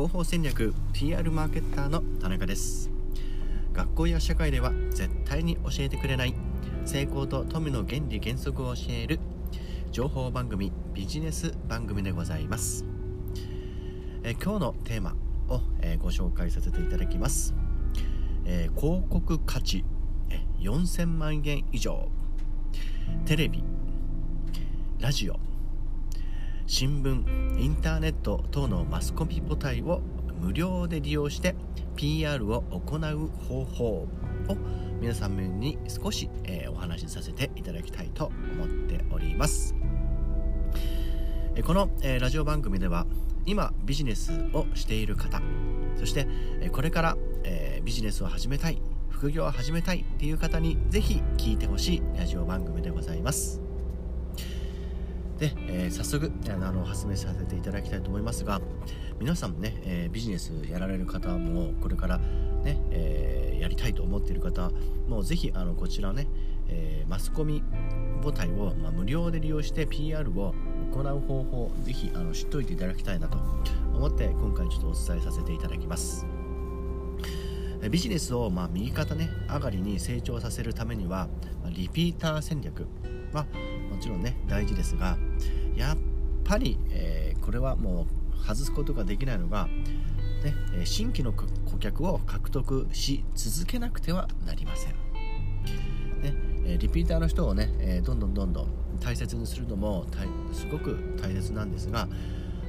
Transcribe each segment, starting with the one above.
広報戦略 PR マーケッターの田中です。学校や社会では絶対に教えてくれない成功と富の原理原則を教える情報番組ビジネス番組でございます。え今日のテーマを、えご紹介させていただきます、えー、広告価値4000万円以上。テレビラジオ新聞インターネット等のマスコミ母体を無料で利用して PR を行う方法を皆さんに少し、えー、お話しさせていただきたいと思っております、えこの、えー、ラジオ番組では今ビジネスをしている方そして、えこれから、えビジネスを始めたい副業を始めたいっていう方にぜひ聞いてほしいラジオ番組でございます。で、えー、早速あの発明させていただきたいと思いますが皆さんもね、えー、ビジネスやられる方もこれからね、えー、やりたいと思っている方もぜひあのこちらね、えマスコミ母体を、まあ、無料で利用して PR を行う方法ぜひあの知っておいていただきたいなと思って今回ちょっとお伝えさせていただきます。ビジネスをまあ右肩ね上がりに成長させるためにはリピーター戦略。はちろんね大事ですがやっぱり、えー、これはもう外すことができないのが、ね、新規の顧客を獲得し続けなくてはなりません。ね、リピーターの人をねどんどんどんどん大切にするのもすごく大切なんですが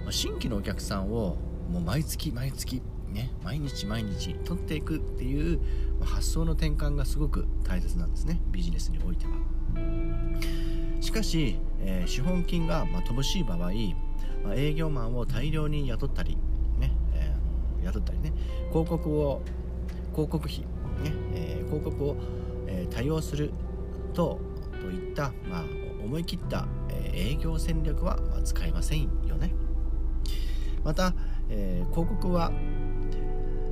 新規のお客さんをもう毎月毎月ね、毎日毎日取っていくっていう発想の転換がすごく大切なんですね。ビジネスにおいては。しかし、えー、資本金が、ま、乏しい場合、まあ、営業マンを大量に雇ったり、ねえー、雇ったりね広告を広告費、ねえー、広告を、えー、多用するとといった、まあ、思い切った、え、営業戦略は、ま、使えませんよね。また、えー、広告は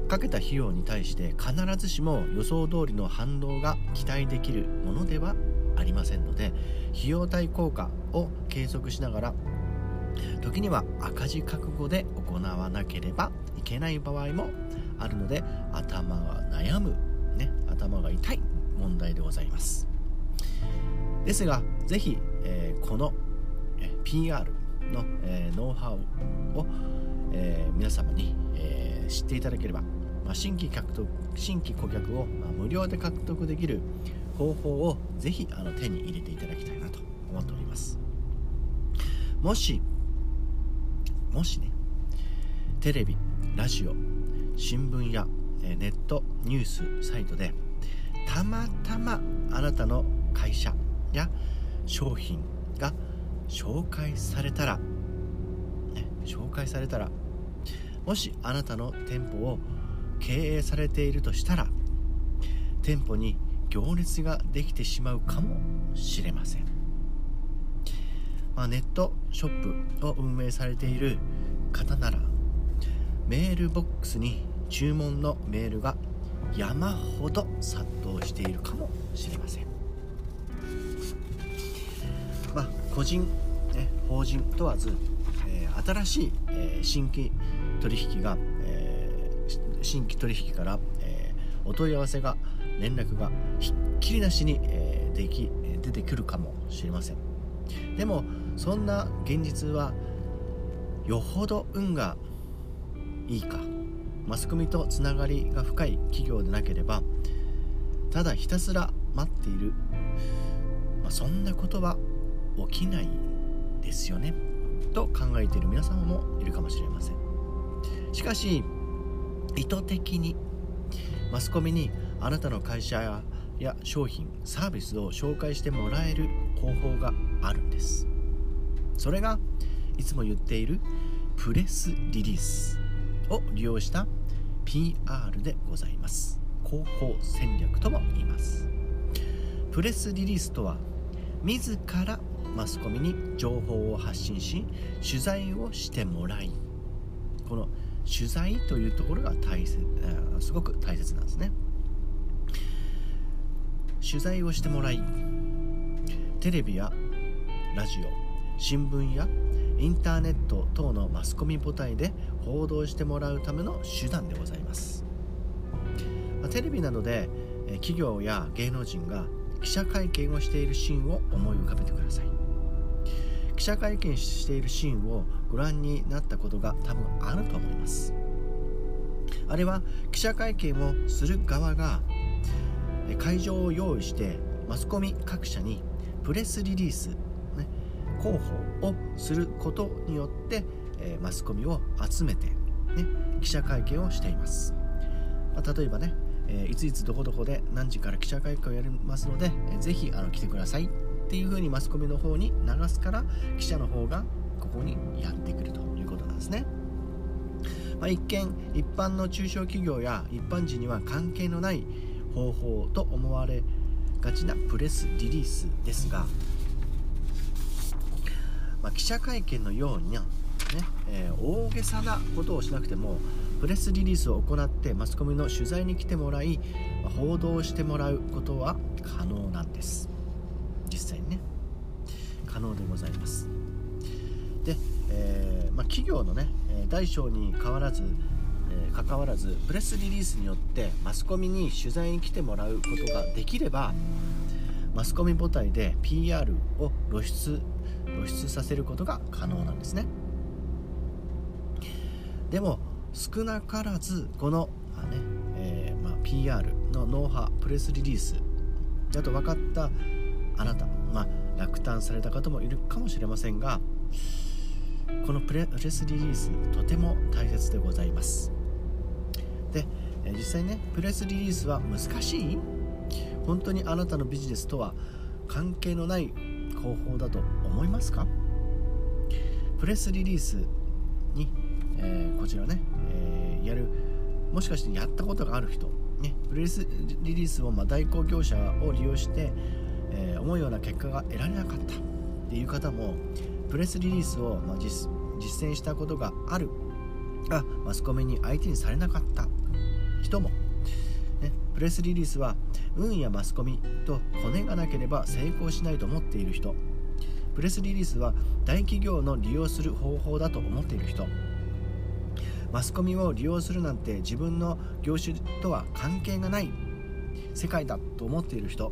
かけた費用に対して必ずしも予想通りの反応が期待できるものではありませんので費用対効果を計測しながら時には赤字覚悟で行わなければいけない場合もあるので頭が悩む、ね、頭が痛い問題でございます。ですが是非、えー、この、PR の、えー、ノウハウを、えー、皆様に、え知っていただければまあ、新規獲得新規顧客を、ま無料で獲得できる方法をぜひあの手に入れていただきたいなと思っております。もしもしねテレビラジオ新聞やネットニュースサイトでたまたまあなたの会社や商品が紹介されたら、ね、紹介されたらもしあなたの店舗を経営されているとしたら店舗に行列ができてしまうかもしれません、まあ、ネットショップを運営されている方ならメールボックスに注文のメールが山ほど殺到しているかもしれません。まあ個人、ね、法人問わず、えー、新しい、えー、新規取引が新規取引から、えー、お問い合わせが連絡がひっきりなしに、えー、でき出てくるかもしれません。でもそんな現実はよほど運がいいかマスコミとつながりが深い企業でなければただひたすら待っている、まあ、そんなことは起きないですよねと考えている皆様もいるかもしれません。しかし意図的にマスコミにあなたの会社や商品サービスを紹介してもらえる方法があるんです。それがいつも言っているプレスリリースを利用した PR でございます。広報戦略とも言います。プレスリリースとは自らマスコミに情報を発信し取材をしてもらいこの取材というところが大切すごく大切なんですね。取材をしてもらいテレビやラジオ新聞やインターネット等のマスコミ母体で報道してもらうための手段でございます、ま、テレビなどで企業や芸能人が記者会見をしているシーンを思い浮かべてください。記者会見しているシーンをご覧になったことが多分あると思います。あれは記者会見をする側が会場を用意してマスコミ各社にプレスリリース、ね、広報をすることによって、えマスコミを集めて、ね、記者会見をしています、まあ、例えばね、えいついつどこどこで何時から記者会見をやりますので、えー、ぜひあの来てください。っていうふうにマスコミの方に流すから記者の方がここにやってくるということなんですね。まあ、一見一般の中小企業や一般人には関係のない方法と思われがちなプレスリリースですが、まあ、記者会見のようにね、えー、大げさなことをしなくてもプレスリリースを行ってマスコミの取材に来てもらい報道してもらうことは可能なんです実際にね可能でございます。で、えー、まあ、企業のね大小に変わらずえー、関わらずプレスリリースによってマスコミに取材に来てもらうことができればマスコミ母体で PR を露出露出させることが可能なんですね。でも少なからずこの、あねえーまあ、PR のノウハウプレスリリースだと分かったあなた、まあ、落胆された方もいるかもしれませんがこのプレスリリースとても大切でございます。で実際ねプレスリリースは難しい？本当にあなたのビジネスとは関係のない方法だと思いますか？プレスリリースに、えー、こちらね、えー、やるもしかしてやったことがある人、ね、プレスリリースをま代行業者を利用して、えー、思うような結果が得られなかったっていう方もプレスリリースをま実践したことがある。がマスコミに相手にされなかった人も、ね、プレスリリースは運やマスコミと骨がなければ成功しないと思っている人。プレスリリースは大企業の利用する方法だと思っている人。マスコミを利用するなんて自分の業種とは関係がない世界だと思っている人、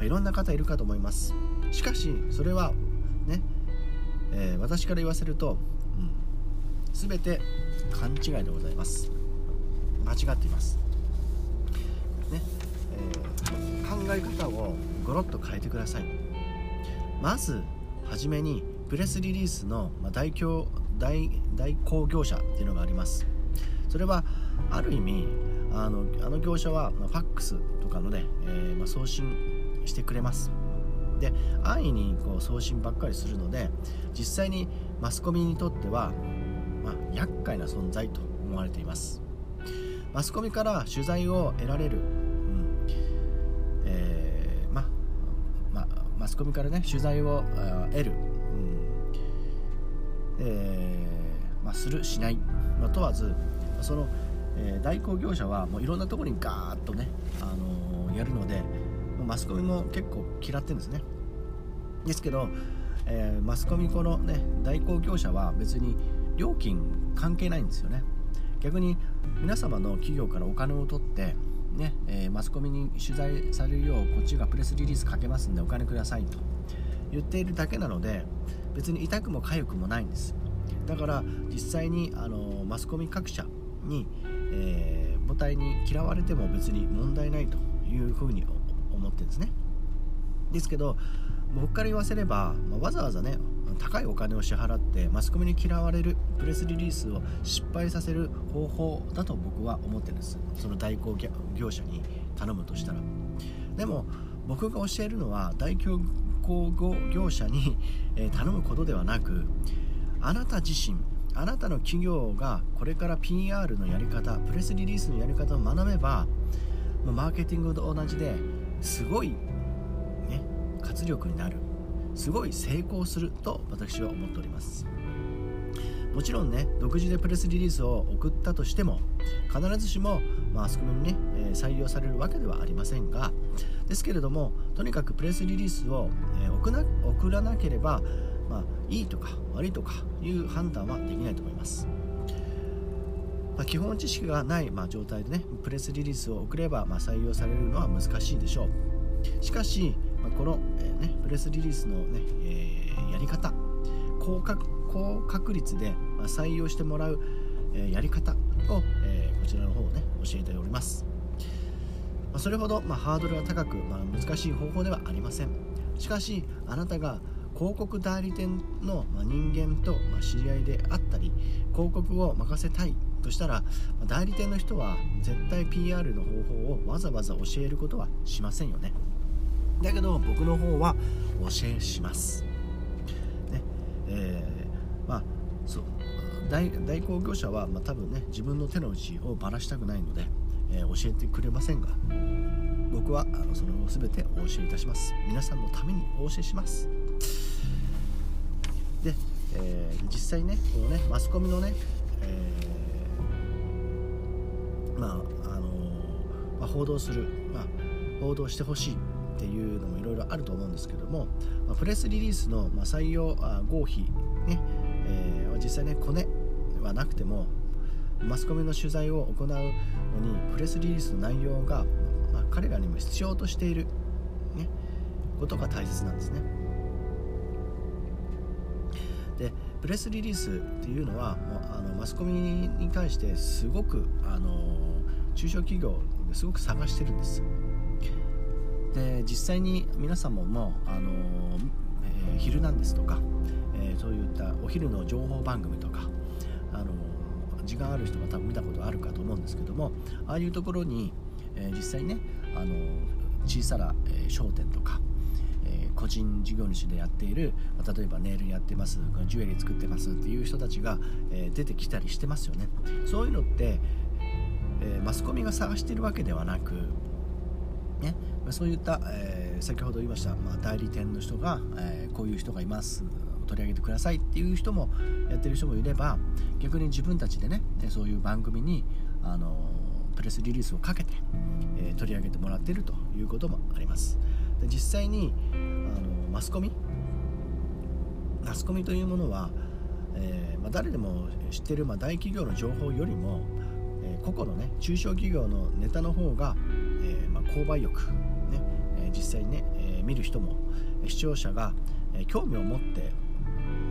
いろんな方いるかと思います。しかしそれはね、えー、私から言わせると、うん、全て勘違いでございます。間違っています、ねえー、考え方をゴロッと変えてください。まずはじめにプレスリリースの代表代代行業者っていうのがあります。それはある意味あのあの業者は、まあ、ファックスとかので、えー、まあ、送信してくれます。で安易にこう送信ばっかりするので実際にマスコミにとっては、まあ、厄介な存在と思われています。マスコミから取材を得られる、うんえー、ままマスコミからね取材を得る、うんえーまあ、するしない、まあ、問わずその、えー、代行業者はもういろんなところにガーッとね、あのー、やるのでマスコミも結構嫌ってるんですね。ですけど、えー、マスコミこのね代行業者は別に料金関係ないんですよね。逆に皆様の企業からお金を取ってねえー、マスコミに取材されるようこっちがプレスリリースかけますんでお金くださいと言っているだけなので別に痛くも痒くもないんです。だから実際にあのマスコミ各社に、えー、母体に嫌われても別に問題ないというふうに思ってるんですね。ですけど僕から言わせれば、まあ、わざわざね高いお金を支払ってマスコミに嫌われるプレスリリースを失敗させる方法だと僕は思ってるんです。その代行業者に頼むとしたら。でも僕が教えるのは代行業者に頼むことではなくあなた自身あなたの企業がこれから PR のやり方プレスリリースのやり方を学べばマーケティングと同じですごい、ね、活力になるすごい成功すると私は思っております。もちろんね独自でプレスリリースを送ったとしても必ずしもマスコミにね、え採用されるわけではありませんがですけれどもとにかくプレスリリースを、え送な送らなければ、まあ、いいとか悪いとかいう判断はできないと思います。まあ、基本知識がない、まあ、状態でねプレスリリースを送れば、まあ、採用されるのは難しいでしょう。しかし、まあ、この、えー、ね、プレスリリースのね、えー、やり方高確高確率で、ま採用してもらう、えやり方を、えこちらの方をね教えております。まそれほど、まハードルが高く、ま難しい方法ではありません。しかしあなたが広告代理店の人間と知り合いであったり広告を任せたいとしたら代理店の人は絶対 PR の方法をわざわざ教えることはしませんよね。だけど僕の方は教えします、ね。えー、まあそう。代代行業者は、まあ、多分ね自分の手の内をばらしたくないので、えー、教えてくれませんが僕はあのそれを全てお教えいたします。皆さんのためにお教えします。で、えー、実際ねこのねマスコミのね、えー、まあのまあ、報道する、まあ、報道してほしいっていうのもいろいろあると思うんですけども、まあ、プレスリリースの、ま採用あ合否ね、えー、実際ねコネはなくてもマスコミの取材を行うのにプレスリリースの内容が、まあ、彼らにも必要としている、ね、ことが大切なんですね。でプレスリリースっていうのはもうあのマスコミに対してすごくあの中小企業ですごく探してるんです。で実際に皆さんもあの、えー、昼なんですとか、えー、そういったお昼の情報番組とかあの時間ある人が多分見たことあるかと思うんですけどもああいうところに、えー、実際ねあの小さな、え商店とか個人事業主でやっている例えばネイルやってますジュエリー作ってますっていう人たちが、え出てきたりしてますよね。そういうのって、えマスコミが探してるわけではなくねそういった、えー、先ほど言いました、まあ、代理店の人が、えー、こういう人がいます取り上げてくださいっていう人もやってる人もいれば逆に自分たちでねそういう番組にあのプレスリリースをかけて、え、取り上げてもらっているということもあります。で実際にあのマスコミマスコミというものは、え、まあ、誰でも知ってる、まあ、大企業の情報よりも、個々のね中小企業のネタの方が、えまあ、購買欲、ねえ実際にね、え見る人も視聴者が、え興味を持って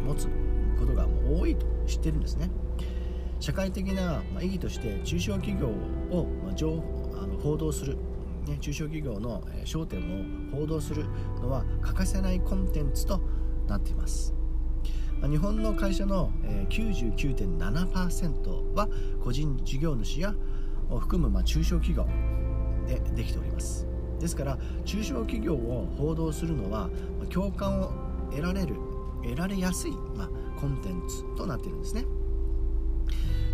持つことがもう多いと知ってるんですね。社会的な意義として中小企業をま情あの報道するね、中小企業の焦点を報道するのは欠かせないコンテンツとなっています。日本の会社の99.7%は個人事業主やを含む中小企業でできております。ですから中小企業を報道するのは共感を得られる得られやすい、ま、コンテンツとなっているんですね。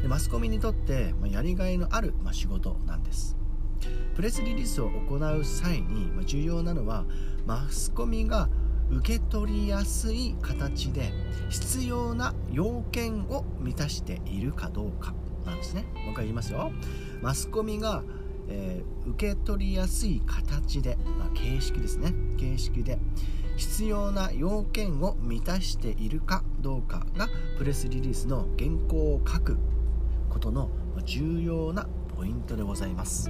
でマスコミにとって、ま、やりがいのある、ま、仕事なんです。プレスリリースを行う際に重要なのはマスコミが受け取りやすい形で必要な要件を満たしているかどうかなんですね。もう一回言いますよ。マスコミが、えー、受け取りやすい形で、まあ、形式ですね。形式で必要な要件を満たしているかどうかがプレスリリースの原稿を書くことの重要なポイントでございます。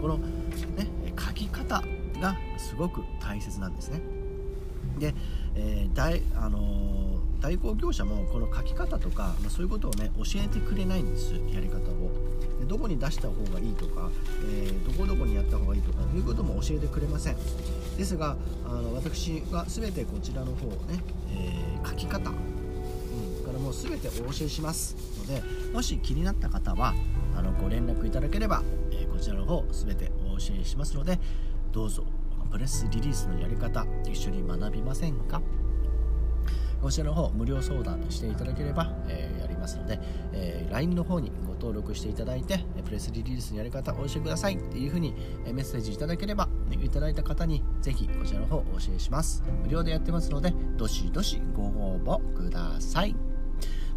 この、ね、書き方がすごく大切なんですね。で、えー、代あのー、代行業者もこの書き方とか、まあ、そういうことをね教えてくれないんですやり方を。でどこに出した方がいいとか、えー、どこどこにやった方がいいとかいうことも教えてくれません。ですがあの私は全てこちらの方をね、え書き方、うん、からもう全てお教えします。のでもし気になった方はあのご連絡いただければ、えこちらの方全てお教えしますのでどうぞプレスリリースのやり方一緒に学びませんか？こちらの方無料相談していただければ、えー、やりますので、えー、LINE の方にご登録していただいてプレスリリースのやり方を教えてくださいっていうふうにメッセージいただければいただいた方にぜひこちらの方お教えします。無料でやってますのでどしどしご応募ください。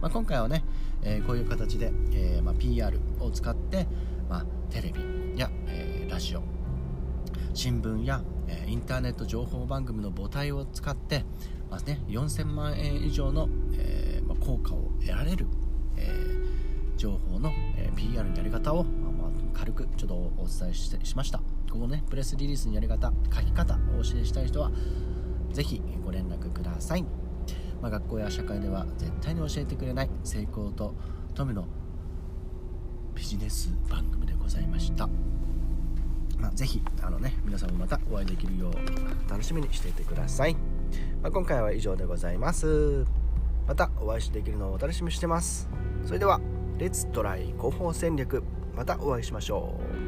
まあ、今回はね、えー、こういう形で、えー、まあ、PR を使って、まあ、テレビや、えー、ラジオ新聞や、えインターネット情報番組の母体を使って、まあね、4000万円以上の、えま効果を得られる、え情報の、え PR のやり方を、まあ、軽くちょっとお伝えしてしました。ここねプレスリリースのやり方書き方をお教えしたい人はぜひご連絡ください、まあ、学校や社会では絶対に教えてくれない成功と富のビジネス番組でございました。まあ、ぜひあの、ね、皆さんもまたお会いできるよう楽しみにしていてください、まあ、今回は以上でございます。またお会いできるのをお楽しみにしてます。それではレッツトライ広報戦略またお会いしましょう。